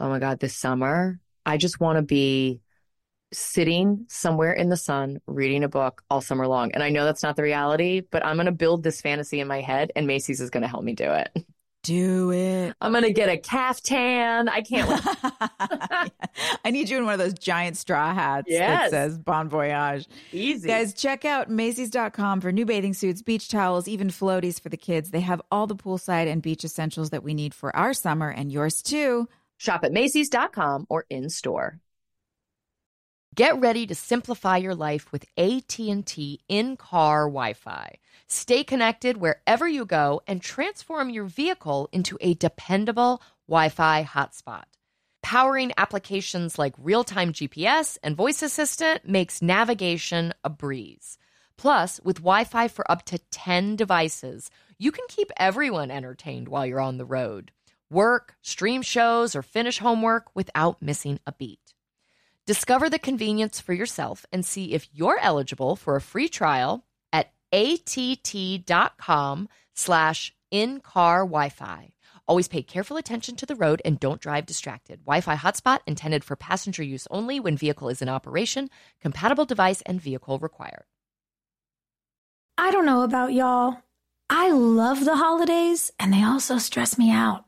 Oh my God, this summer, I just want to be sitting somewhere in the sun reading a book all summer long. And I know that's not the reality, but I'm going to build this fantasy in my head and Macy's is going to help me do it. Do it. I'm going to get a caftan. I can't wait. I need you in one of those giant straw hats Yes. that says Bon Voyage. Easy. Guys, check out Macy's.com for new bathing suits, beach towels, even floaties for the kids. They have all the poolside and beach essentials that we need for our summer and yours too. Shop at Macy's.com or in store. Get ready to simplify your life with AT&T in-car Wi-Fi. Stay connected wherever you go and transform your vehicle into a dependable Wi-Fi hotspot. Powering applications like real-time GPS and voice assistant makes navigation a breeze. Plus, with Wi-Fi for up to 10 devices, you can keep everyone entertained while you're on the road. Work, stream shows, or finish homework without missing a beat. Discover the convenience for yourself and see if you're eligible for a free trial at att.com slash in-car Wi-Fi. Always pay careful attention to the road and don't drive distracted. Wi-Fi hotspot intended for passenger use only when vehicle is in operation. Compatible device and vehicle required. I don't know about y'all. I love the holidays and they also stress me out.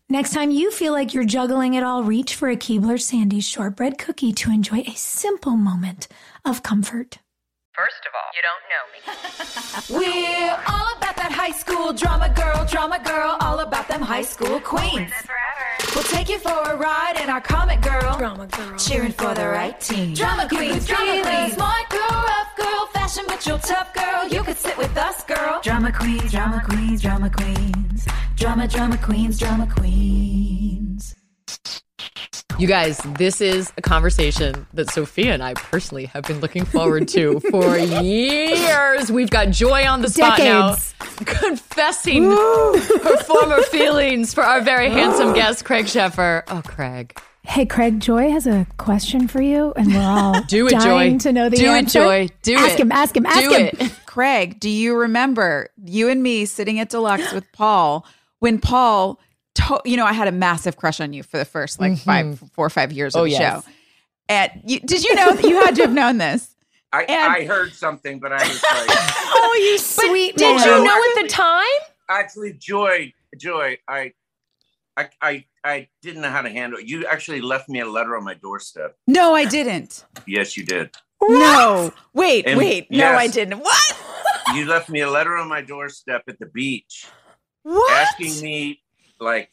Next time you feel like you're juggling it all, reach for a Keebler Sandy's shortbread cookie to enjoy a simple moment of comfort. First of all, you don't know me. We're all about that high school drama girl, drama girl, all about them high school queens. We'll take you for a ride in our comic girl, Drama girl. cheering for the right team. Drama queens, drama queens, smart girl, rough girl, fashion but you're tough girl. You could sit with us, girl. Drama queens, drama queens, drama queens, drama, drama queens, drama queens. You guys, this is a conversation that Sophia and I personally have been looking forward to for years. We've got Joy on the spot Decades. now, confessing her former feelings for our very handsome guest, Craig Sheffer. Oh, Craig. Hey, Craig, Joy has a question for you, and we're all Do it, dying Joy. to know the Do it, answer. Joy. Do ask it. him, ask him, ask Do him. it. Craig, do you remember you and me sitting at Deluxe with Paul when Paul to- you know, I had a massive crush on you for the first like mm-hmm. five, four or five years of Oh, the yes. show. And you, did you know that you had to have known this? I, And- I heard something, but I was like, Oh, you sweet Did man. you know at the time? actually, Joy, Joy, I, I, I, I didn't know how to handle it. You actually left me a letter on my doorstep. No, I didn't. Yes, you did. No, wait, And- wait. No. I didn't. What? You left me a letter on my doorstep at the beach, What? asking me like,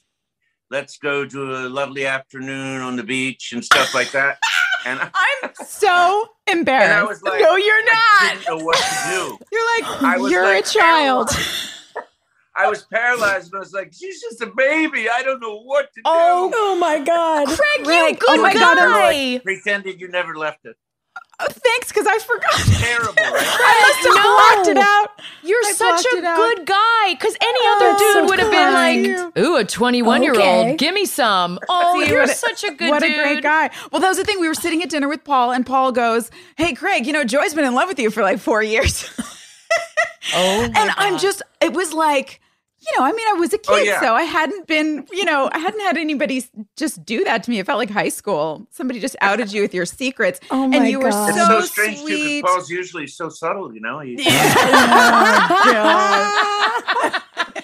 let's go to a lovely afternoon on the beach and stuff like that. And I, I'm so embarrassed. and I was like, no, you're not. I not. didn't know what to do. You're like, I was you're like a child. I was paralyzed, and I was like, she's just a baby. I don't know what to oh. do. Oh, Oh my God. Craig, you Craig, good oh my God, I'm. Pretended you never left it. Oh, thanks, because I forgot. Terrible, right? I must have No. blocked it out. You're I such a good guy. Because any Oh, other dude so would have been like, ooh, a 21 year Okay. old. Give me some. Oh, See, you're what such a good what dude. a great guy. Well, that was the thing. We were sitting at dinner with Paul, and Paul goes, "Hey, Craig, you know Joy's been in love with you for like four years." Oh, my and I'm just, it was like, you know, I mean, I was a oh, kid, Oh, yeah. so I hadn't been, you know, I hadn't had anybody just do that to me. It felt like high school. Somebody just outed you with your secrets, Oh and my you were God. It's so, so, strange too, sweet. because Paul's usually so subtle, you know. He, oh,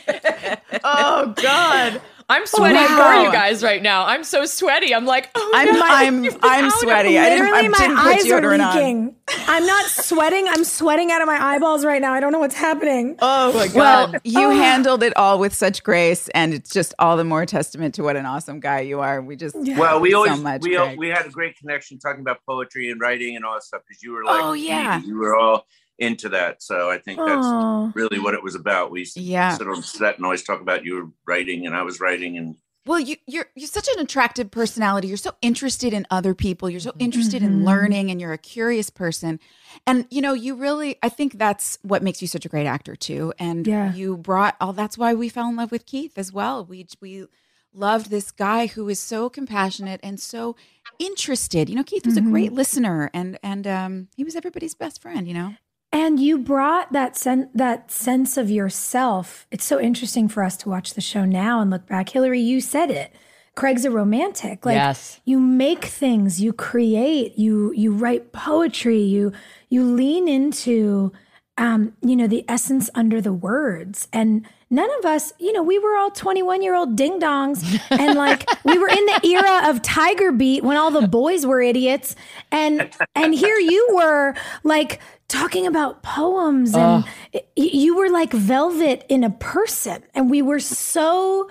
oh God. I'm oh sweating my for you guys right now. I'm so sweaty. I'm like, oh, I'm, no, I'm, you've been I'm sweaty. I didn't, I Literally, didn't my put eyes are deodorant on. I'm not sweating. I'm sweating out of my eyeballs right now. I don't know what's happening. Oh my god! Well, you oh. handled it all with such grace, and it's just all the more testament to what an awesome guy you are. We just well, we so always much, we al- we had a great connection talking about poetry and writing and all that stuff because you were oh, like, Oh, yeah. you, you were all into that. So I think that's Oh. really what it was about. We s- Yeah. sit on set and always talk about you were writing and I was writing and Well, you, you're you're such an attractive personality. You're so interested in other people. You're so mm-hmm. interested in mm-hmm. learning, and you're a curious person. And you know, you really, I think that's what makes you such a great actor too. And Yeah. you brought all. That's why we fell in love with Keith as well. We we loved this guy who is so compassionate and so interested. You know, Keith was a mm-hmm. great listener, and and um, he was everybody's best friend. You know. And you brought that sen- that sense of yourself. It's so interesting for us to watch the show now and look back. Hilarie, you said it. Craig's a romantic. Like Yes. you make things, you create, you you write poetry, you you lean into um, you know, the essence under the words. And none of us, you know, we were all 21 year old ding dongs. And like we were in the era of Tiger Beat when all the boys were idiots. And and here you were like talking about poems and ah. y- you were like velvet in a person. And we were so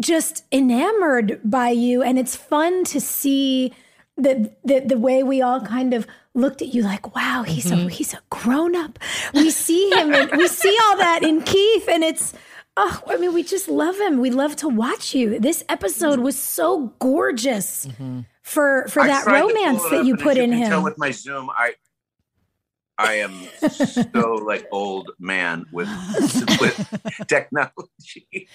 just enamored by you and it's fun to see the, the the way we all kind of looked at you like wow he's a mm-hmm. he's a grown up we see him and we see all that in Keith and it's oh I mean we just love him. We love to watch you. This episode was so gorgeous mm-hmm. for for I that tried to pull romance that you put in can Tell him. with my Zoom, I I am so like old man with with technology.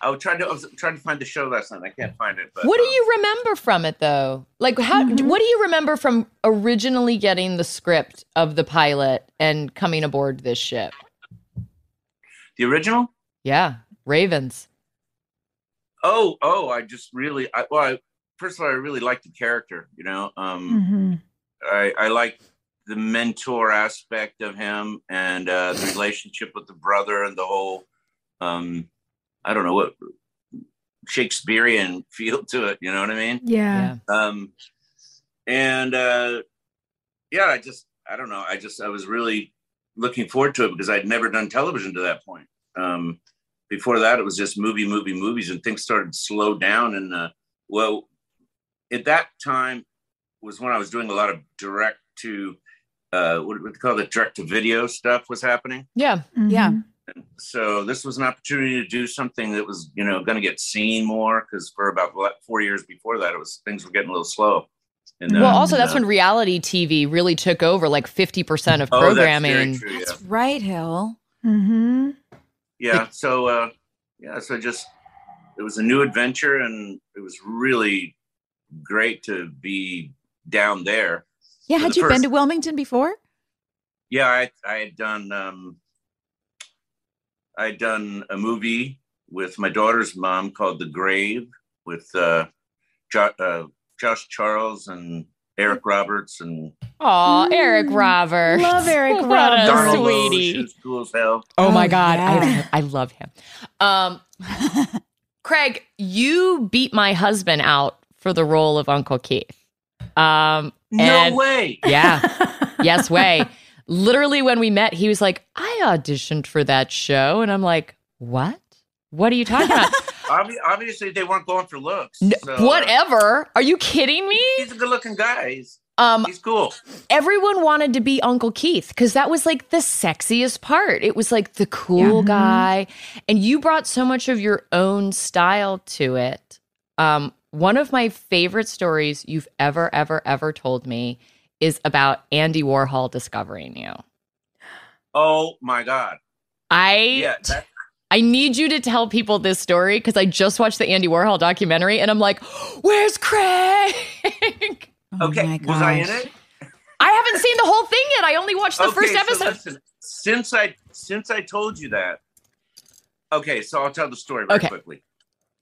I was trying to I was trying to find the show last night. I can't find it. But, What do um, you remember from it though? Like how Mm-hmm. what do you remember from originally getting the script of the pilot and coming aboard this ship? the original? Yeah, Ravens. Oh, oh, I just really I well I, first of all I really liked the character, you know. Um Mhm. I, I like the mentor aspect of him and uh, the relationship with the brother and the whole, um, I don't know what Shakespearean feel to it. You know what I mean? yeah Um, and uh, yeah, I just, I don't know. I just, I was really looking forward to it because I'd never done television to that point. Um, before that, it was just movie, movie, movies, and things started to slow down. And uh, well, at that time was when I was doing a lot of direct to, uh, what what they call it, direct to video stuff was happening. Yeah. Yeah. Mhm. So this was an opportunity to do something that was, you know, going to get seen more because for about four years before that, it was things were getting a little slow. And, Well, uh, also that's uh, when reality TV really took over like 50% of oh, that's programming. true, yeah. Right, Hill. Mhm. yeah so uh yeah so just it was a new adventure and it was really great to be down there Yeah, had the you been to Wilmington before? yeah i i had done um i had done a movie with my daughter's mom called The Grave with uh, jo- uh, Josh Charles and Eric Roberts and Aw, Eric Roberts. Love Eric What a Roberts. Donald sweetie. who's cool as hell. Oh, my Oh, God. yeah. I, I love him. Um, Craig, you beat my husband out for the role of Uncle Keith. Um, No way. Yeah. yes, way. Literally, when we met, he was like, I auditioned for that show. And I'm like, what? What are you talking about? Obviously, they weren't going for looks. So, Whatever. Are you kidding me? He's a good-looking guy. He's, Um, he's cool. everyone wanted to be Uncle Keith because that was like the sexiest part. It was like the cool guy. And you brought so much of your own style to it. Um, one of my favorite stories you've ever, ever, ever told me is about Andy Warhol discovering you. Oh my god. I Yeah. That, I need you to tell people this story because I just watched the Andy Warhol documentary and I'm like, where's Craig? Oh okay. my Was I in it? I haven't seen the whole thing yet. I only watched the first so episode. listen, since I since I told you that. Okay, so I'll tell the story very Okay. quickly.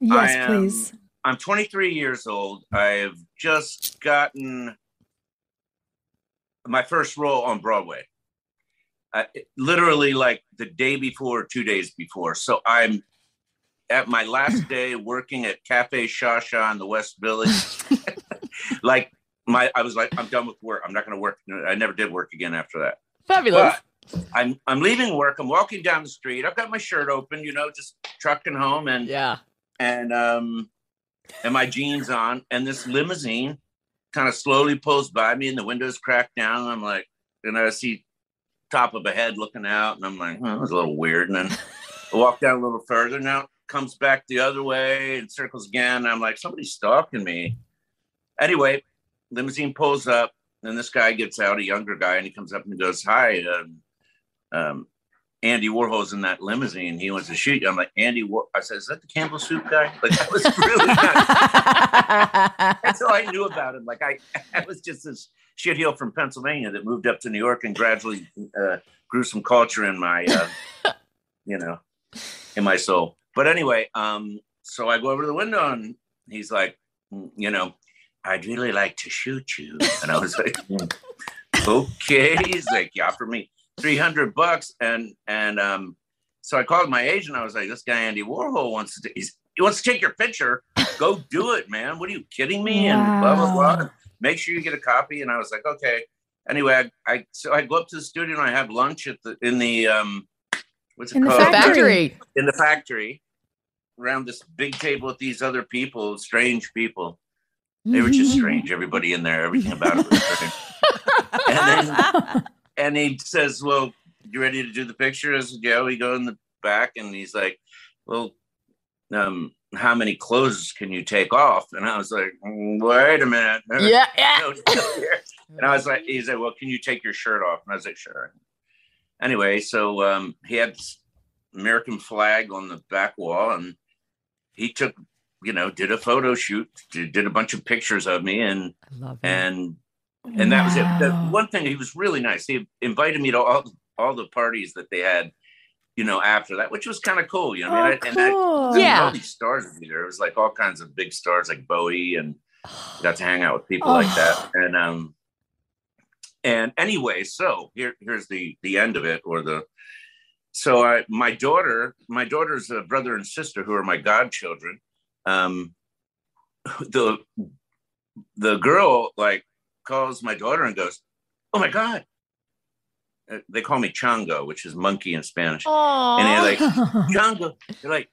yes, I am- please. I'm 23 years old. I've just gotten my first role on Broadway. Uh, literally like the day before, two days before. So I'm at my last day working at Cafe Shasha in the West Village. like my, I was like, I'm done with work. I'm not going to work. I never did work again after that. Fabulous. But I'm I'm leaving work. I'm walking down the street. I've got my shirt open, you know, just trucking home, and yeah. and um and my jeans on, and this limousine kind of slowly pulls by me, and the windows crack down, I'm like, and I see top of a head looking out, and I'm like, oh, that was a little weird, and then I walk down a little further. Now comes back the other way and circles again. And I'm like, somebody's stalking me. Anyway, limousine pulls up, and this guy gets out, a younger guy, and he comes up and goes, "Hi, um, um, Andy Warhol's in that limousine. He wants to shoot you." I'm like, "Andy," War-. I said, "Is that the Campbell Soup guy?" Like that was really nice. That's all I knew about him. Like I, I was just this shitheel from Pennsylvania that moved up to New York and gradually uh, grew some culture in my, uh, you know, in my soul. But anyway, um, so I go over to the window and he's like, "Mm, you know, I'd really like to shoot you. And I was like, "Mm, okay. He's like, yeah, for me, 300 bucks. And, and, um, so I called my agent. I was like, this guy, Andy Warhol wants to, he's, he wants to take your picture. Go do it, man. What are you kidding me? And blah, blah, blah. Wow. Make sure you get a copy. And I was like, okay. Anyway, I, I so I go up to the studio and I have lunch at the, in the, um, what's it In the? Factory. in the factory around this big table with these other people, strange people. They were just strange. Everybody in there, everything about it was strange. and then and he says, "Well, you ready to do the picture?" I said, "Yeah." We go in the back, and he's like, "Well, um, how many clothes can you take off?" And I was like, "Mm, "Wait a minute." Yeah, yeah. And I was like, he's like, well, can you take your shirt off? And I was like, sure. Anyway, so um, he had American flag on the back wall, and he took, you know, did a photo shoot, did, did a bunch of pictures of me, and I love it. and and that was it. The one thing he was really nice. He invited me to all all the parties that they had, you know, after that, which was kind of cool. You know, I Oh, mean, I- and I, cool. there was Yeah. all these stars would be there. It was like all kinds of big stars, like Bowie, and got to hang out with people like that. And um, and anyway, so here here's the the end of it, or the so I my daughter, my daughter's uh, brother and sister, who are my godchildren. Um, the the girl like calls my daughter and goes, "Oh my god." Uh, They call me Chango, which is monkey in Spanish. And they're like, Chongo. They're like,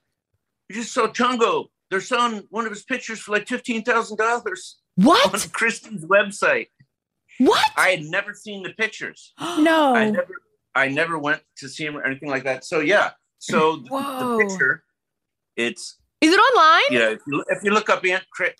you just saw Chongo. They're selling one of his pictures for like fifteen thousand dollars What? on? Christie's website. What? I had never seen the pictures. no. I never, I never went to see him or anything like that. So yeah, so the, the picture, it's Is it online? yeah. If you, if you look up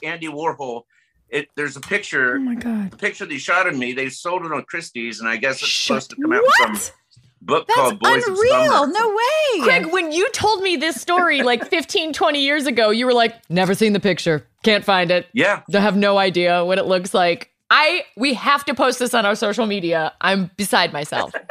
Andy Warhol, it there's a picture. oh my god. The picture they shot of me, they sold it on Christie's, and I guess it's Shut- supposed to come out from What? a book That's called Boys of unreal. Summer. No way. Craig, when you told me this story like 15, 20 years ago, you were like, never seen the picture. Can't find it. Yeah, I have no idea what it looks like. I we have to post this on our social media. I'm beside myself.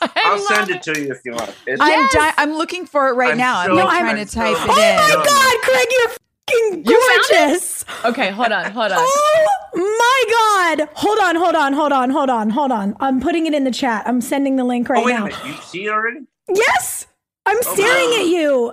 I'll send it to you if you want. It's, I'm di- I'm looking for it right I'm now. so- I'm I'm trying to so- type Oh it in. Oh my God, Craig, you're fucking gorgeous. Okay, hold on, hold on. Oh my God. Hold on, hold on, hold on, hold on, hold on. I'm putting it in the chat. I'm sending the link right oh wait a now. minute, you see it already? Yes. I'm Oh, staring wow. at you.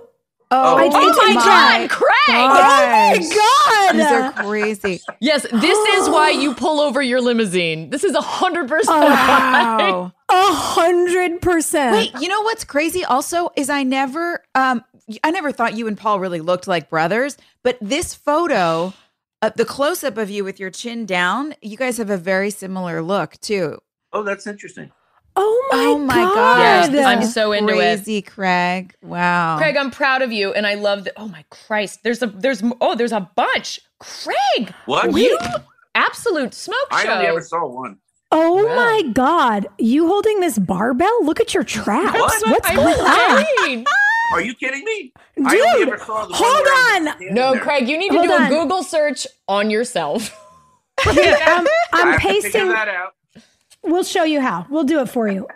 Oh, I- oh it's my in God, chat. Craig! Oh my god, These are crazy. Yes, this is why you pull over your limousine. This is a hundred percent. Wow. A hundred percent. Wait, you know what's crazy also is I never um I never thought you and Paul really looked like brothers, but this photo, uh, the close up of you with your chin down, you guys have a very similar look too. Oh, that's interesting. Oh my, oh my God. gosh, this I'm so into it. crazy, Craig. Wow. Craig, I'm proud of you, and I love that. Oh my Christ, there's a there's oh there's a bunch. Craig, What? you absolute smoke I show. only ever saw one. Oh Wow. my God. You holding this barbell? Look at your traps. What? What's I'm going on? Insane. Are you kidding me? Dude, I only ever saw the hold where I was on. No, there. Craig, you need to Hold do on. a Google search on yourself. Um, I'm, I I'm have pasting. that out. We'll show you how. We'll do it for you.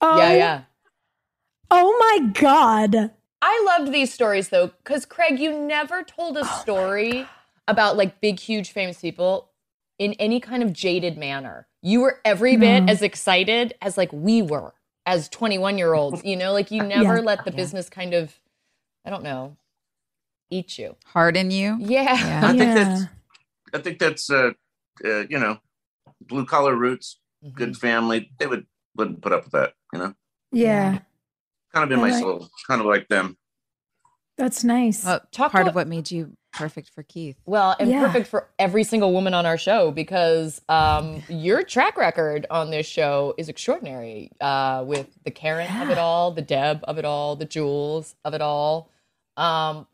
Oh, yeah, um, yeah. Oh my God. I loved these stories though, because Craig, you never told a oh story about like big, huge, famous people in any kind of jaded manner. You were every bit No. as excited as like we were as 21 year olds. You know, like you never Yeah. let the business kind of, I don't know, eat you. Harden you. Yeah. Yeah. I think Yeah. that's I think that's uh, uh you know blue collar roots, Mm-hmm. good family. They would wouldn't put up with that. You know, Yeah. kind of in my Right. soul, kind of like them. That's nice. Well, Talk part to- of what made you perfect for Keith. Well, and Yeah. perfect for every single woman on our show because um, your track record on this show is extraordinary. Uh, with the Karen of it all, the Deb of it all, the Jules of it all. Um,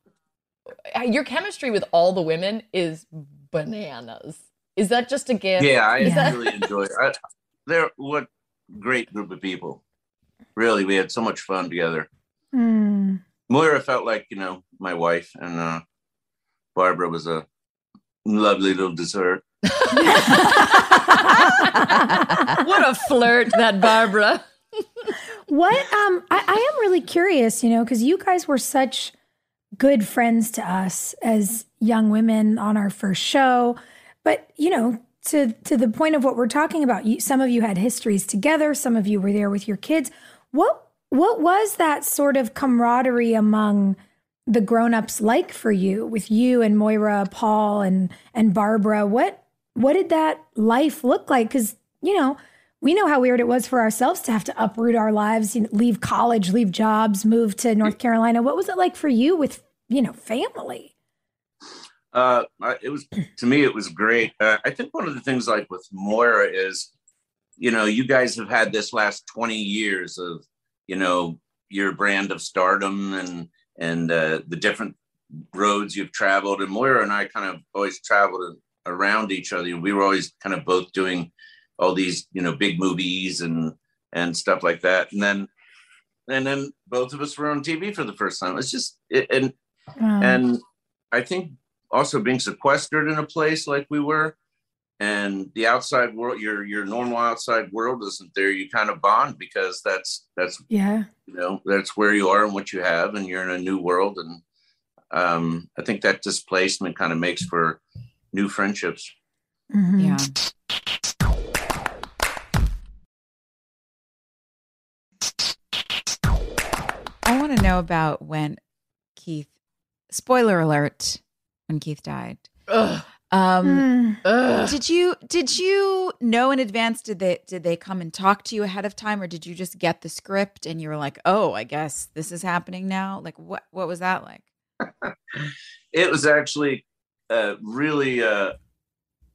your chemistry with all the women is bananas. Is that just a gift? Yeah, I Yeah. really enjoy. It. I, they're what great group of people. Really, we had so much fun together. Hmm. Moira felt like you know my wife, and uh, Barbara was a lovely little dessert. what a flirt, that Barbara. What um I, I am really curious, you know, because you guys were such good friends to us as young women on our first show. But you know, to to the point of what we're talking about, you, some of you had histories together, some of you were there with your kids. What what was that sort of camaraderie among the grown-ups like for you with you and Moira, Paul and and Barbara? What what did that life look like? Because you know, we know how weird it was for ourselves to have to uproot our lives, you know, leave college, leave jobs, move to North Carolina. What was it like for you with you know family? Uh, it was to me, it was great. Uh, I think one of the things like with Moira is, you know, you guys have had this last twenty years of, you know, your brand of stardom and and uh, the different roads you've traveled. And Moira and I kind of always traveled around each other. We were always kind of both doing all these, you know, big movies and and stuff like that. And then and then both of us were on TV for the first time. It's just it, and Um, and I think also being sequestered in a place like we were, and the outside world, your your normal outside world isn't there. You kind of bond because that's that's yeah, you know that's where you are and what you have, and you're in a new world. And um, I think that displacement kind of makes for new friendships. Mhm. Yeah. I want to know about when Keith, spoiler alert, when Keith died. Ugh. Um, Mm. Did you did you know in advance? Did they did they come and talk to you ahead of time, or did you just get the script and you were like, oh, I guess this is happening now? Like what what was that like? It was actually uh, really uh,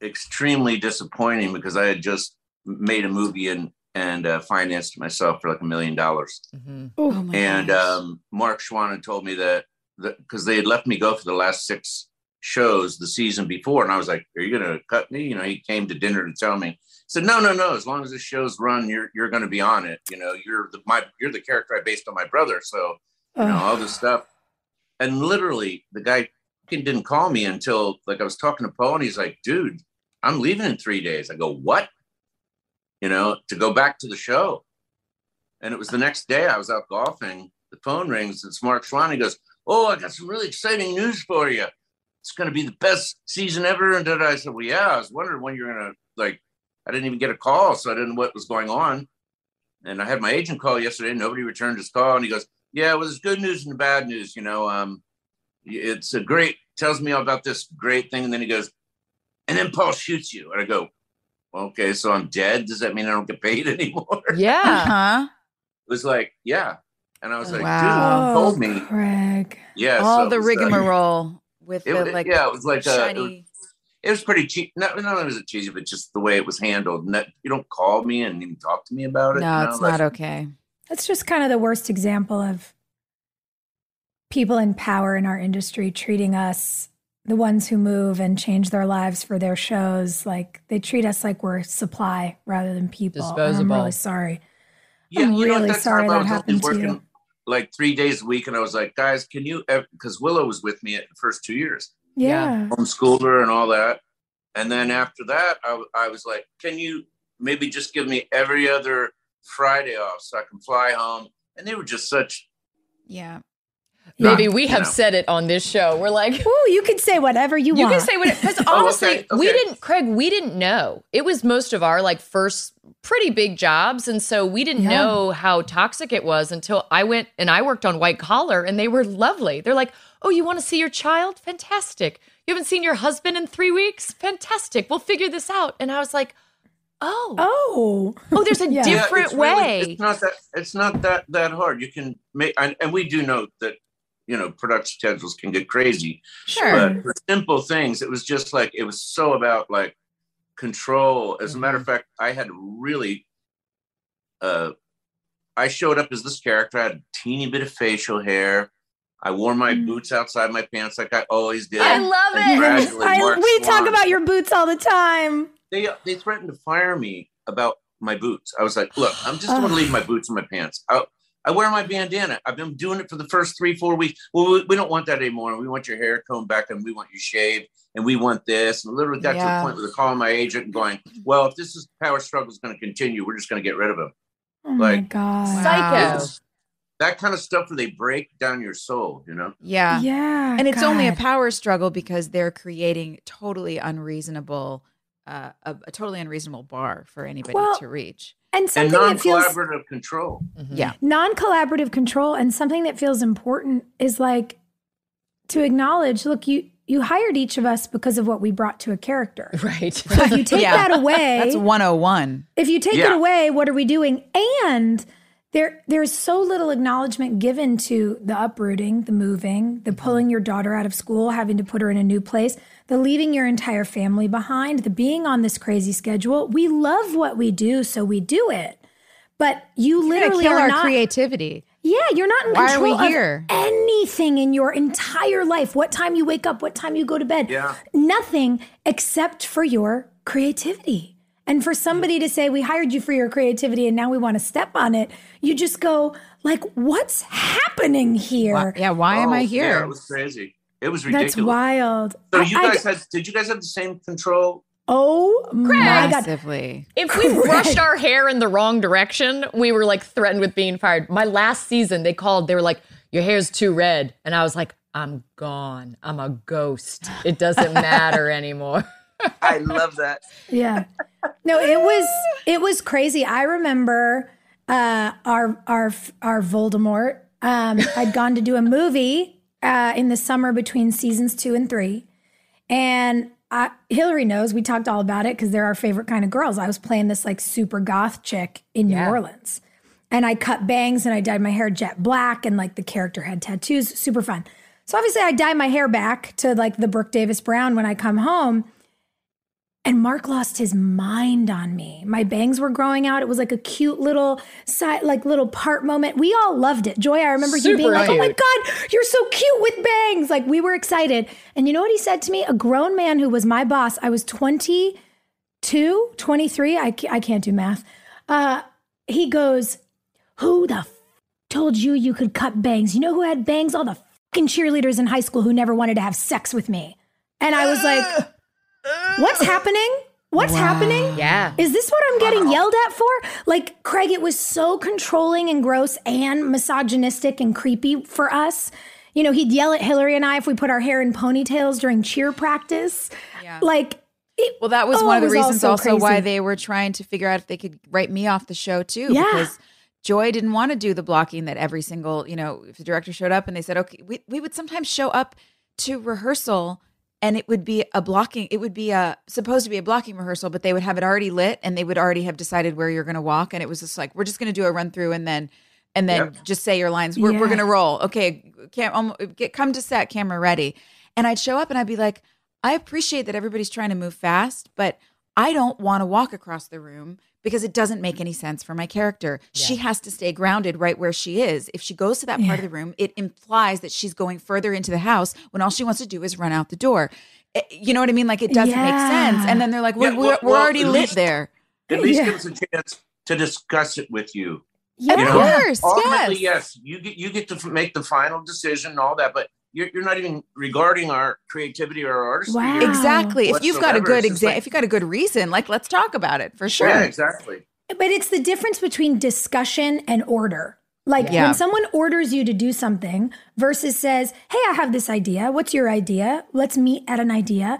extremely disappointing because I had just made a movie and and uh, financed myself for like a million dollars. Mhm. Oh and um, Mark Schwahn had told me that because they had left me go for the last six shows the season before, and I was like, "Are you going to cut me?" You know, he came to dinner to tell me. He said, "No, no, no. As long as the show's run, you're you're going to be on it. You know, you're the my you're the character I based on my brother, so you know all this stuff." And literally, the guy didn't call me until like I was talking to Paul, and he's like, "Dude, I'm leaving in three days." I go, "What?" You know, to go back to the show. And it was the next day I was out golfing. The phone rings. It's Mark Schwahn. He goes, "Oh, I got some really exciting news for you. It's going to be the best season ever." And then I said, "Well, yeah. I was wondering when you're going to like." I didn't even get a call, so I didn't know what was going on. And I had my agent call yesterday. Nobody returned his call, and he goes, "Yeah, well, there's good news and the bad news. You know, um, it's a great tells me all about this great thing, and then he goes, and then Paul shoots you, and I go, okay, so I'm dead. Does that mean I don't get paid anymore? Yeah. huh? It was like, yeah, and I was like, Wow. dude, you told me, Craig. yeah. All so the it was, uh, rigmarole with it the was- like yeah, it was like uh, it was, it was pretty cheap. Not, not only was it cheesy, but just the way it was handled. And that, you don't call me and even talk to me about it. no, you know, it's like- not okay. That's just kind of the worst example of people in power in our industry treating us, the ones who move and change their lives for their shows, like they treat us like we're supply rather than people. And I'm really sorry. Yeah, I'm you know, really that sorry that happened to you. Working like three days a week, and I was like, guys, can you? Because Willow was with me at the first two years. Yeah. homeschooled her and all that. And then after that, I, I was like, can you maybe just give me every other Friday off so I can fly home? And they were just such, Yeah. Not, Baby, we you have know. said it on this show. We're like, Ooh, you can say whatever you, You want. You can say what because Oh, honestly, okay, we didn't, Craig, we didn't know. It was most of our like first pretty big jobs. And so we didn't Yeah. know how toxic it was until I went and I worked on white collar and they were lovely. They're like, Oh, you want to see your child? Fantastic. You haven't seen your husband in three weeks? Fantastic. We'll figure this out. And I was like, Oh, oh. oh, there's a Yeah. Yeah, different it's really- way. it's not that it's not that that hard. You can make, and, and we do know that you know production schedules can get crazy. Sure. But for simple things, it was just like it was so about like control. As a matter of fact, I had really uh I showed up as this character. I had a teeny bit of facial hair. I wore my Mm. boots outside my pants like I always did. I love it. I, we talk about your boots all the time. They they threatened to fire me about my boots. I was like, look, I'm just going to leave my boots in my pants. I, I wear my bandana. I've been doing it for the first three, four weeks. Well, we, we don't want that anymore. We want your hair combed back and we want you shaved and we want this. And literally got to Yeah. the point where they're calling my agent and going, well, if this is power struggle is going to continue, we're just going to get rid of him. Oh my Like- god. Psycho. It's that kind of stuff where they break down your soul, you know? Yeah. Yeah. And it's only a power struggle because they're creating totally unreasonable, uh, a, a totally unreasonable bar for anybody Well, to reach. And And something that feels non-collaborative control. Mhm. Yeah. non-collaborative control and something that feels important is like to acknowledge look you you hired each of us because of what we brought to a character Right. so if you take Yeah. that away That's 101. if you take it away what are we doing and there there's so little acknowledgement given to the uprooting the moving the mm-hmm. pulling your daughter out of school having to put her in a new place the leaving your entire family behind the being on this crazy schedule we love what we do so we do it but you literally kill are our not creativity. yeah, you're not in Why are control we of anything in your entire life. What time you wake up, what time you go to bed. Yeah. Nothing except for your creativity. And for somebody to say, we hired you for your creativity and now we want to step on it, you just go, like, what's happening here? Why, yeah. Why am Oh, I Yeah, here? it was crazy. It was ridiculous. That's wild. So I- you I- guys had, did you guys have the same control? oh my God. Massively. If we brushed our hair in the wrong direction, we were like threatened with being fired. My last season, they called, they were like, Your hair's too red. And I was like, I'm gone. I'm a ghost. It doesn't matter anymore. I love that. yeah. No it was it was crazy. I remember uh our our our voldemort um i'd gone to do a movie uh in the summer between seasons two and three. And I, hilarie knows we talked all about it because they're our favorite kind of girls. I was playing this like super goth chick in Yeah. new orleans. And i cut bangs and i dyed my hair jet black and like the character had tattoos. Super fun. So obviously i dye my hair back to like the brooke davis brown when i come home and Mark lost his mind on me. My bangs were growing out. It was like a cute little side, like little part moment. We all loved it. Joy, I remember you being Super like, "Oh my god, you're so cute with bangs!" Like we were excited. And you know what he said to me? A grown man who was my boss. I was 22, 23. I I can't do math. Uh, he goes, "Who the f- told you you could cut bangs? You know who had bangs? All the fucking cheerleaders in high school who never wanted to have sex with me." And I was like. What's happening? What's Wow. happening? Yeah. Is this what I'm getting yelled at for? Like, Craig, it was so controlling and gross and misogynistic and creepy for us. You know, he'd yell at Hilarie and I if we put our hair in ponytails during cheer practice. Yeah. Like, it, Well, that was Oh, one of the reasons so also why they were trying to figure out if they could write me off the show too. Yeah. Because Joy didn't want to do the blocking that every single, you know, if the director showed up and they said, okay, we, we would sometimes show up to rehearsal and it would be a blocking, it would be a supposed to be a blocking rehearsal, but they would have it already lit and they would already have decided where you're going to walk. And it was just like, we're just going to do a run through and then, and then just say your lines. We're, we're going to roll. Okay. Cam, um, get, come to set, camera ready. And I'd show up and I'd be like, I appreciate that everybody's trying to move fast, but I don't want to walk across the room because it doesn't make any sense for my character. She has to stay grounded right where she is. If she goes to that part of the room, it implies that she's going further into the house when all she wants to do is run out the door. Eh, You know what I mean? Like it doesn't make sense. And then they're like, we're, Yeah, we're, we're well, already at lit least- there. At least Yeah. give us a chance to discuss it with you. yeah. Of You know, course, Ultimately, yes. yes, you get you get to make the final decision and all that, but you're, you're not even regarding our creativity or our artistry. Wow. here. Exactly. If you've got a good It's like- if you've got a good reason, like let's talk about it for sure. Yeah, exactly. But it's the difference between discussion and order. Like Yeah. when someone orders you to do something versus says, "Hey, I have this idea. What's your idea? Let's meet at an idea."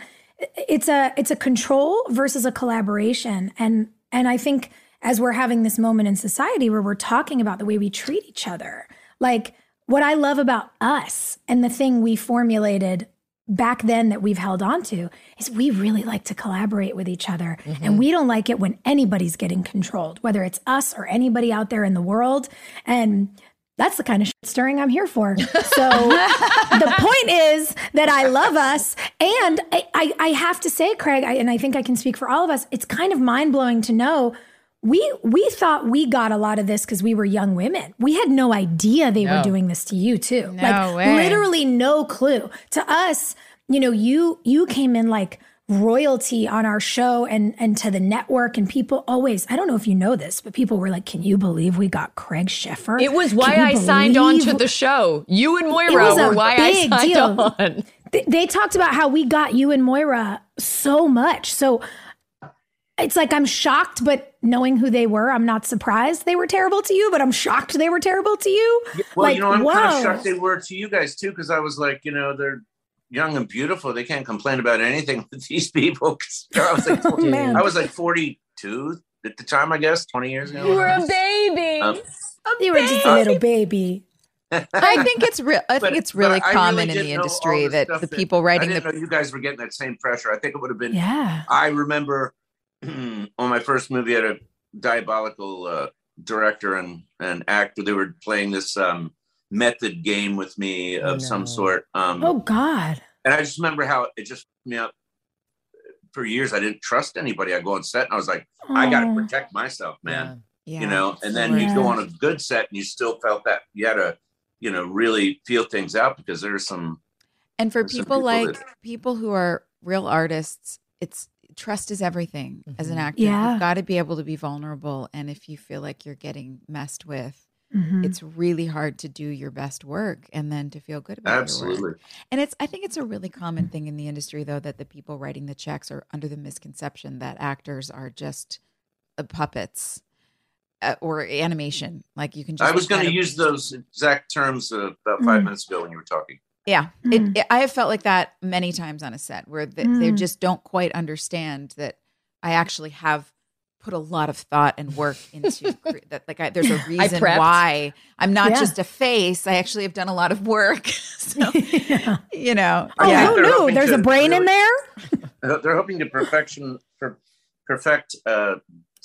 It's a it's a control versus a collaboration. And and I think as we're having this moment in society where we're talking about the way we treat each other, like what I love about us and the thing we formulated back then that we've held on to is we really like to collaborate with each other. Mm-hmm. And we don't like it when anybody's getting controlled, whether it's us or anybody out there in the world. And that's the kind of shit stirring I'm here for. So the point is that I love us. And I, I, I have to say, Craig, I, and I think I can speak for all of us, it's kind of mind blowing to know we we thought we got a lot of this because we were young women. We had no idea they were doing this to you too. No like way. literally no clue. To us, you know, you you came in like royalty on our show and and to the network and people always I don't know if you know this, but people were like, Can you believe we got Craig Sheffer? It was why I signed on to the show. You and Moira was a were why big I signed deal. on. They, they talked about how we got you and Moira so much. So it's like I'm shocked, but knowing who they were, I'm not surprised they were terrible to you, but I'm shocked they were terrible to you. Well, like, you know, I'm kind of shocked they were to you guys too, because I was like, you know, they're young and beautiful. They can't complain about anything with these people. 'Cause I was like, Oh. I was like 42 at the time, I guess, 20 years ago. You were a baby. Um, You were just a little baby. I think it's real. I But- think it's really common didn't in the industry the that the people I writing didn't the know you guys were getting that same pressure. I think it would have been. Yeah. I remember on my first movie, I had a diabolical uh, director and, and actor. They were playing this um, method game with me of Oh, some sort. Um, Oh God. And I just remember how it just me up. For years, I didn't trust anybody. I go on set and I was like, I got to Oh. protect myself, man. Yeah. You know, and then you go on a good set and you still felt that you had to, you know, really feel things out because there's some. And for people people like that- people who are real artists, it's trust is everything as an actor. Yeah. You've got to be able to be vulnerable. And if you feel like you're getting messed with, Mhm. it's really hard to do your best work and then to feel good about your Absolutely. work. And it's I think it's a really common thing in the industry though that the people writing the checks are under the misconception that actors are just uh, puppets uh, or animation. Like you can just I was going to use those exact terms uh, about five Mm. minutes ago when you were talking. Yeah, Mm. it, it, I have felt like that many times on a set where they, they Mm. just don't quite understand that I actually have put a lot of thought and work into cre- that. Like, I, there's a reason prepped. why I'm not Yeah. just a face. I actually have done a lot of work. so, Yeah. you know, Oh, Yeah. who knew? There's to a brain in there. They're hoping to perfection per, perfect uh,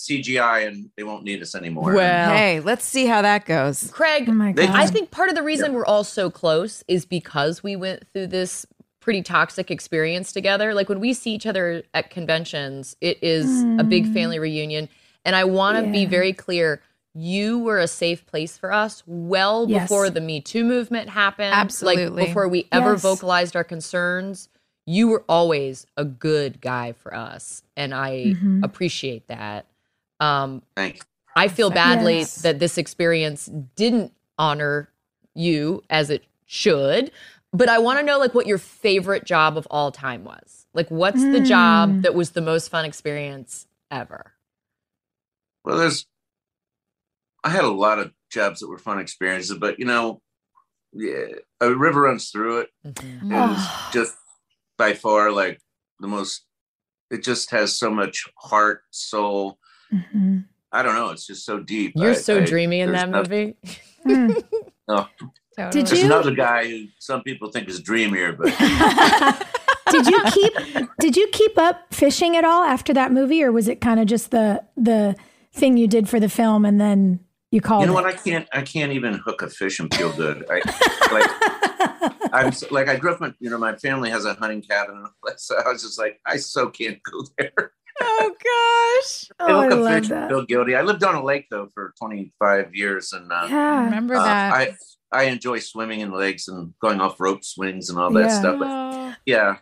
CGI, and they won't need us anymore. Well, hey, let's see how that goes. Craig, Oh my God. I think part of the reason we're all so close is because we went through this pretty toxic experience together. Like when we see each other at conventions, it is a big family reunion. And I want to be very clear you were a safe place for us well Yes. before the Me Too movement happened. Absolutely. Like before we ever Yes. vocalized our concerns. You were always a good guy for us. And I Mhm. appreciate that. Um, Thank you. I feel badly Yes. that this experience didn't honor you as it should. but I want to know like what your favorite job of all time was. Like, what's the job Mm. that was the most fun experience ever? Well, there's, I had a lot of jobs that were fun experiences, but you know, yeah, a river runs through it. Mhm. It was just by far like the most. It just has so much heart, soul. Mhm. I don't know. It's just so deep. You're I- so I- dreamy in that nothing- movie. Mm. No, Totally. Did there's you- another guy who some people think is dreamier, but did you keep did you keep up fishing at all after that movie or was it kind of just the the thing you did for the film and then you called you know it? what? I can't. I can't even hook a fish and feel good. I like. I'm s- like I grew up. In, you know, my family has a hunting cabin, and all that, so I was just like, I so can't go there. Oh gosh. oh, I love fish that. feel guilty. I lived on a lake though for 25 years, and uh, Yeah. Remember uh, that? I I enjoy swimming in lakes and going off rope swings and all that Yeah. stuff. But Oh. yeah,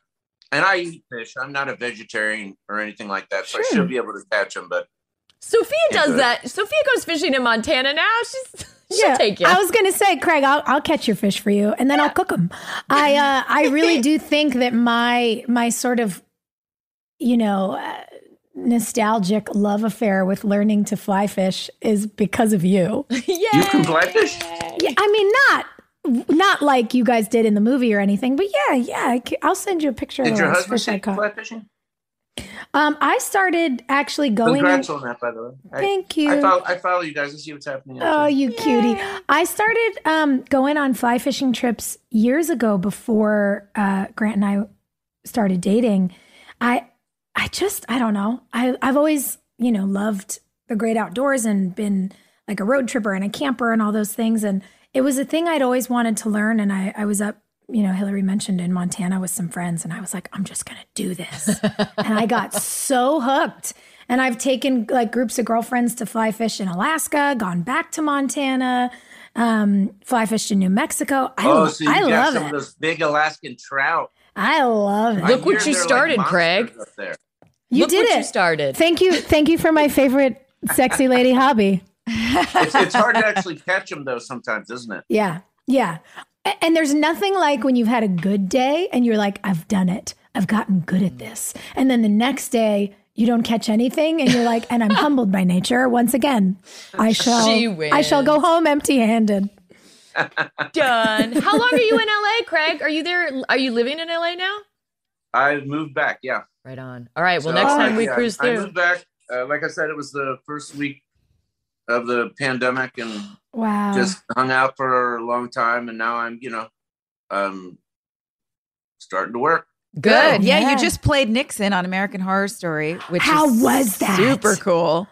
and I eat fish. I'm not a vegetarian or anything like that, so I should be able to catch them. But Sophia does that. Sophia goes fishing in Montana now. She's she'll Yeah, take you. I was gonna say, Craig, I'll, I'll catch your fish for you, and then I'll cook them. I uh, I really do think that my my sort of, you know, uh, nostalgic love affair with learning to fly fish is because of you. yeah. you can fly fish. Yeah, I mean, not not like you guys did in the movie or anything, but yeah, yeah. I ca- I'll send you a picture Did of the your last husband fish I caught. fly fishing? Um, I started actually going. in- Congrats on that, by the way. I- Thank you. I follow, I follow you guys to see what's happening. Oh, you cutie. I started um, going on fly fishing trips years ago before uh, Grant and I started dating. I I just I don't know. I I've always, you know, loved the great outdoors and been like a road tripper and a camper and all those things. And it was a thing I'd always wanted to learn. And I, I was up, you know, Hilarie mentioned in Montana with some friends, and I was like, I'm just gonna do this. and I got so hooked. And I've taken like groups of girlfriends to fly fish in Alaska, gone back to Montana, um, fly fished in New Mexico. I, Oh, lo- so you I got love some it. of those big Alaskan trout. I love it. I Look what you they're like started, Craig. up there. you Look did what it. you started. Thank you. Thank you for my favorite sexy lady hobby. It's, it's hard to actually catch them though sometimes, isn't it? Yeah. Yeah. And there's nothing like when you've had a good day and you're like, I've done it. I've gotten good at this. And then the next day, you don't catch anything and you're like, and I'm humbled by nature. Once again, I shall She I shall go home empty handed. Done. How long are you in LA, Craig? Are you there? Are you living in LA now? I've moved back, yeah. Right on. All right. Well, So, next time we yeah, cruise I moved back. Uh, like I said, it was the first week of the pandemic, and Wow. just hung out for a long time. And now I'm, you know, um, starting to work. Good. Yeah, Yeah. you just played Nixon on American Horror Story, which How is was that? Super cool.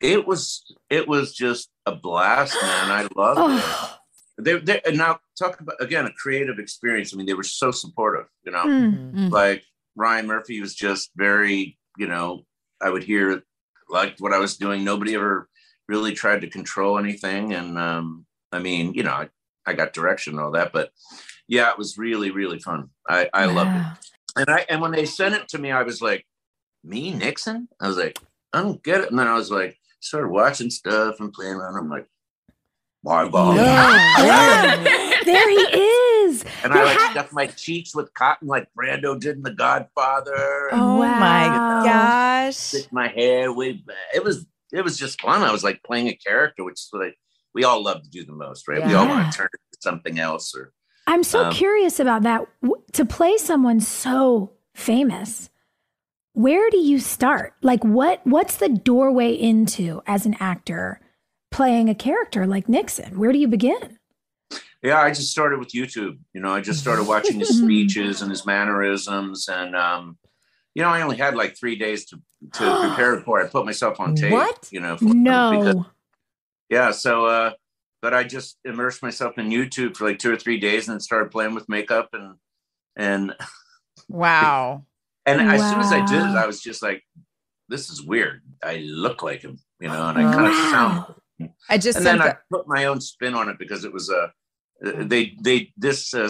It was, it was just a blast, man. I loved it. They, they, and now talk about again a creative experience. I mean, they were so supportive. You know, mm. Mm. like Ryan Murphy was just very, you know, I would hear liked what I was doing. Nobody ever really tried to control anything. And um, I mean, you know, I, I got direction and all that, but yeah, it was really, really fun. I, I loved it. And I and when they sent it to me, I was like, me, Nixon? I was like, I don't get it. And then I was like, started watching stuff and playing around. I'm like, my God. Yeah. there he is. And I like how- stuffed my cheeks with cotton like Brando did in The Godfather. and Oh my Wow. gosh. stick my hair way back. It was it was just fun. I was like playing a character, which is what I, we all love to do the most, right? We all want to turn it into something else or I'm so Um, curious about that. W- To play someone so famous, where do you start? Like what what's the doorway into as an actor playing a character like Nixon? Where do you begin? Yeah, I just started with YouTube. You know, I just started watching his speeches and his mannerisms, and um, you know, I only had like three days to to prepare for it. I put myself on tape. What? You know, for, because- No. yeah. So, uh, but I just immersed myself in YouTube for like two or three days, and then started playing with makeup and and Wow. and as soon as I did it, I was just like, "This is weird. I look like him," you know, and I kind of sound Wow. I just and sent then I put my own spin on it because it was a uh, they they this uh,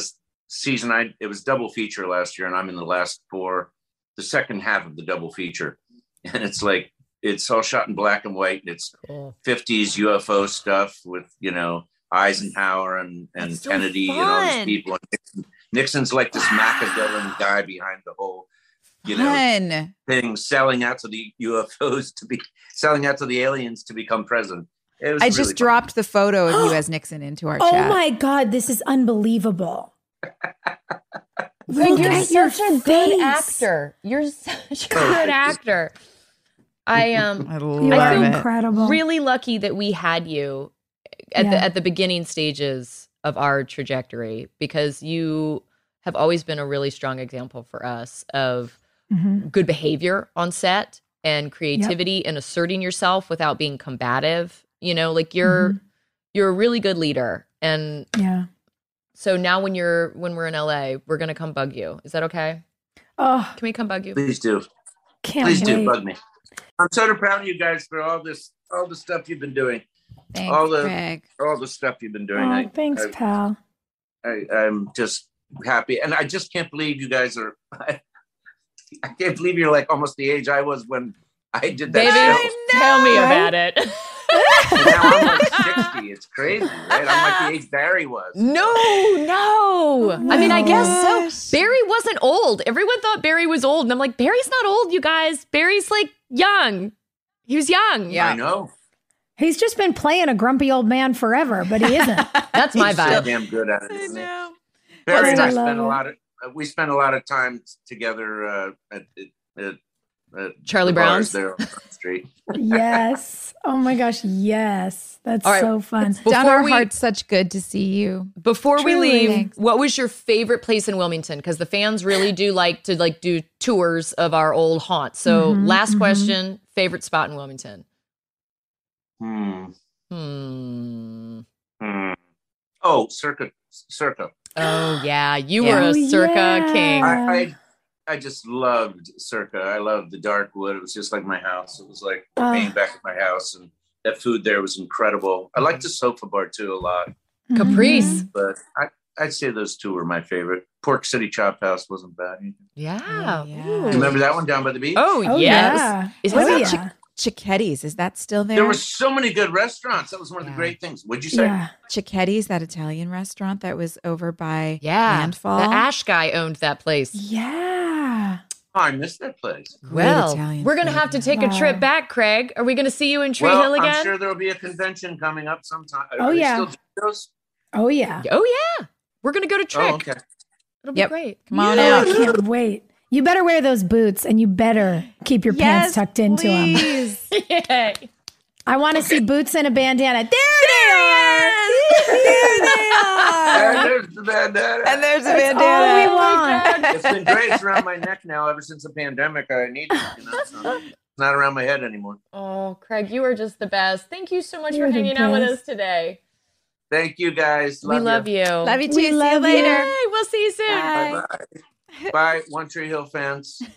season I it was double feature last year and I'm in the last four the second half of the double feature and it's like it's all shot in black and white and it's Cool. 50s UFO stuff with you know Eisenhower and and so Kennedy and all these people and Nixon, Nixon's like this Machiavellian guy behind the whole, you know, Fun. thing, selling out to the UFOs to be selling out to the aliens to become president. It was I really just fun. dropped the photo of you as Nixon into our Oh chat. Oh my God, this is unbelievable. Look you're at your such a good actor. You're such a good actor. I um I love You feel it. incredible. really lucky that we had you at the at the beginning stages of our trajectory because you have always been a really strong example for us of Mhm. good behavior on set and creativity and asserting yourself without being combative. You know, like you're Mhm. you're a really good leader. And Yeah. so now when you're when we're in LA, we're gonna come bug you. Is that okay? Oh, Can we come bug you? Please do. can't Please wait. do bug me. I'm so proud of you guys for all this, all the stuff you've been doing, Thanks, all the- Greg. all the stuff you've been doing. Oh, I, thanks, I, pal. I, I'm just happy, and I just can't believe you guys are. I, can't believe you're like almost the age I was when I did that Baby, show. tell me right? about it. And now I'm like 60. It's crazy, right? I'm like the age Barry was. No, no. I mean, I guess so. Barry wasn't old. Everyone thought Barry was old. And I'm like, Barry's not old, you guys. Barry's like young. He was young. Yeah. I know. He's just been playing a grumpy old man forever, but he isn't. That's my He's so vibe. damn good at it. isn't he? know. Barry and I I spent a it. lot of uh, we spent a lot of time together uh, at, at, at, at Charlie the bars Brown's? there on Front Street. yes. Oh my gosh. Yes. That's All right. so fun. Done Before our we- hearts such good to see you. Before we leave, Thanks. what was your favorite place in Wilmington? Because the fans really do like to like do tours of our old haunt. So Mhm, last mhm. question, favorite spot in Wilmington. Hmm. Hmm. Hmm. Oh, circa, circa. Oh yeah, you Yeah. were a Oh, circa yeah. king. I, I I just loved circa. I loved the dark wood. It was just like my house. It was like Ah. being back at my house, and that food there was incredible. I liked the sofa bar too a lot, Caprice. but I. I'd say those two were my favorite. Port City Chop House wasn't bad. either. Yeah. Oh, yeah. Remember that one down by the beach? Oh, Oh, yes. yeah. Is that Oh, about yeah. Chicketti's, is that still there? There were so many good restaurants. That was one of the great things. What'd you say? Yeah. Chicketti's, that Italian restaurant that was over by Yeah. Landfall. The Ash guy owned that place. Yeah. Oh, I missed that place. Great well, Italian we're going to have to yeah. take a trip back, Craig. Are we going to see you in Tree well, Hill again? I'm sure there'll be a convention coming up sometime. Oh, Are yeah. still? Oh, yeah. Oh, yeah. We're going to go to oh, Trick. Oh, okay. It'll Yep. be great. Come on Oh, I can't wait. You better wear those boots and you better keep your pants tucked into them. please. Yay. I want to see boots and a bandana. There they are. There they And are. there's the bandana. and there's a That's bandana. all we Oh want. it's been great. It's around my neck now ever since the pandemic. I need it. You know, so it's not around my head anymore. Oh, Craig, you are just the best. Thank you so much You're for the hanging out with us today. Thank you guys. we love you. Love you too. We See you love you. later. Yay, we'll see you soon. Bye. Bye. Bye, One Tree Hill fans.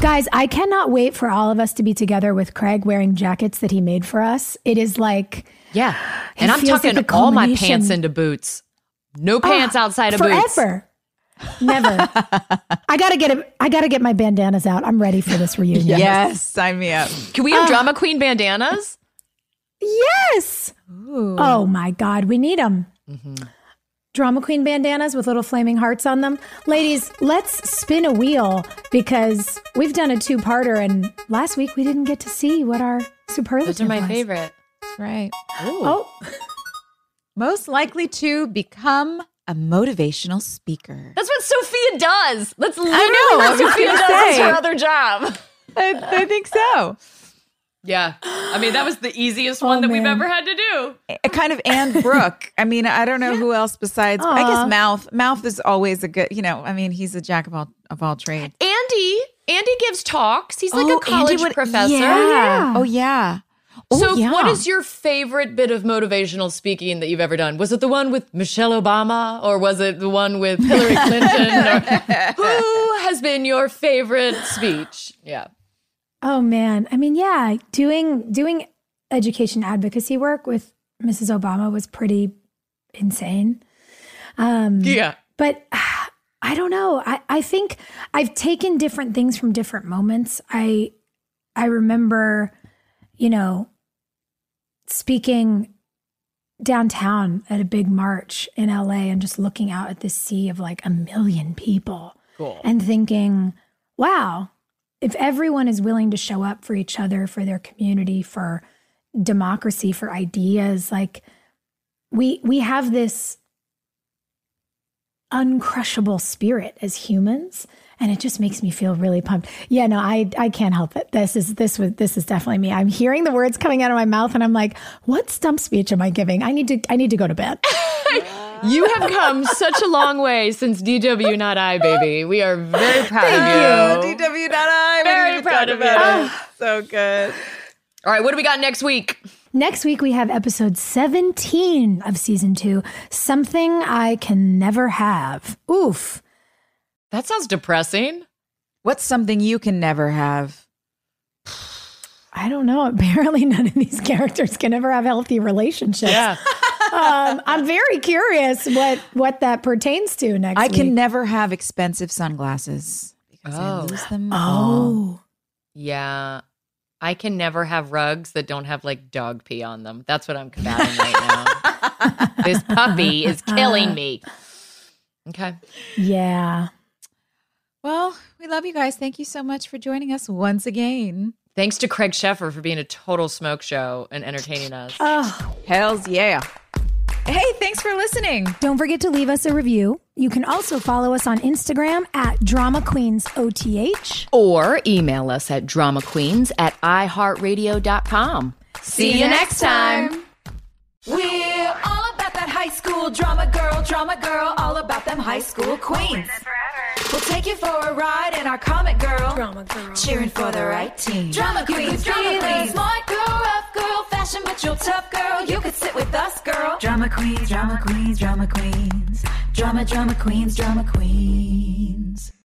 Guys, I cannot wait for all of us to be together with Craig wearing jackets that he made for us. It is like Yeah. And I'm feels like tucking all my pants into boots. No pants Ah, outside of boots. forever. Never. I gotta get it. I gotta get my bandanas out. I'm ready for this reunion. Yes, sign me up. Can we have drama queen bandanas? Yes. Ooh. Oh my God, we need them. Mm-hmm. Drama queen bandanas with little flaming hearts on them. Ladies, let's spin a wheel because we've done a two parter and last week we didn't get to see what our superlative Those are my was. favorite. That's right. Oh, Most likely to become a motivational speaker. That's what Sophia does. That's literally know, I what Sophia does as say. her other job. I, I think so. Yeah. I mean, that was the easiest Oh, one that we've ever had to do. A kind of and Brooke. I mean, I don't know who else besides. I guess Mouth. Mouth is always a good. You know, I mean, he's a jack of all of all trades. Andy, Andy gives talks. He's like Oh, a college would- professor. Yeah. Oh yeah. Oh, So, yeah. what is your favorite bit of motivational speaking that you've ever done? Was it the one with Michelle Obama, or was it the one with Hillary Clinton? or who has been your favorite speech? Yeah. Oh man. I mean, yeah, doing doing education advocacy work with Mrs. Obama was pretty insane. Um, Yeah. but I don't know. I, I think I've taken different things from different moments. I I remember, you know, speaking downtown at a big march in LA and just looking out at this sea of like a million people Cool. and thinking, wow, if everyone is willing to show up for each other, for their community, for democracy, for ideas, like we we have this uncrushable spirit as humans and it just makes me feel really pumped. Yeah, no, I I can't help it. This is this was this is definitely me. I'm hearing the words coming out of my mouth and I'm like, what stump speech am I giving? I need to I need to go to bed. You have come such a long way since DW Not I, baby. We are very proud of you. DW.I. Very proud of you. So good. All right, what do we got next week? Next week we have episode 17 of season 2, Something I Can Never Have. Oof. That sounds depressing. What's something you can never have? I don't know. Apparently, none of these characters can ever have healthy relationships. um, I'm very curious what what that pertains to next. I can never have expensive sunglasses because I Oh. lose them. all. Oh, Yeah. I can never have rugs that don't have like dog pee on them. That's what I'm combating right now. this puppy is killing me. Okay. yeah. Well, we love you guys. Thank you so much for joining us once again. Thanks to Craig Sheffer for being a total smoke show and entertaining us. Oh, Hells yeah. Hey, thanks for listening. don't forget to leave us a review. You can also follow us on Instagram at Drama Queens OTH. or email us at dramaqueens at iheartradio.com. See you next time. We're all about that high school drama girl, drama girl, all about them high school queens. We'll take you for a ride in our comic girl, drama girl, cheering for the right team. Drama queens, drama queens, smart girl, rough girl, fashion but you're tough girl. You could sit with us, girl. Drama queens, drama queens, drama queens, drama, drama queens, drama queens.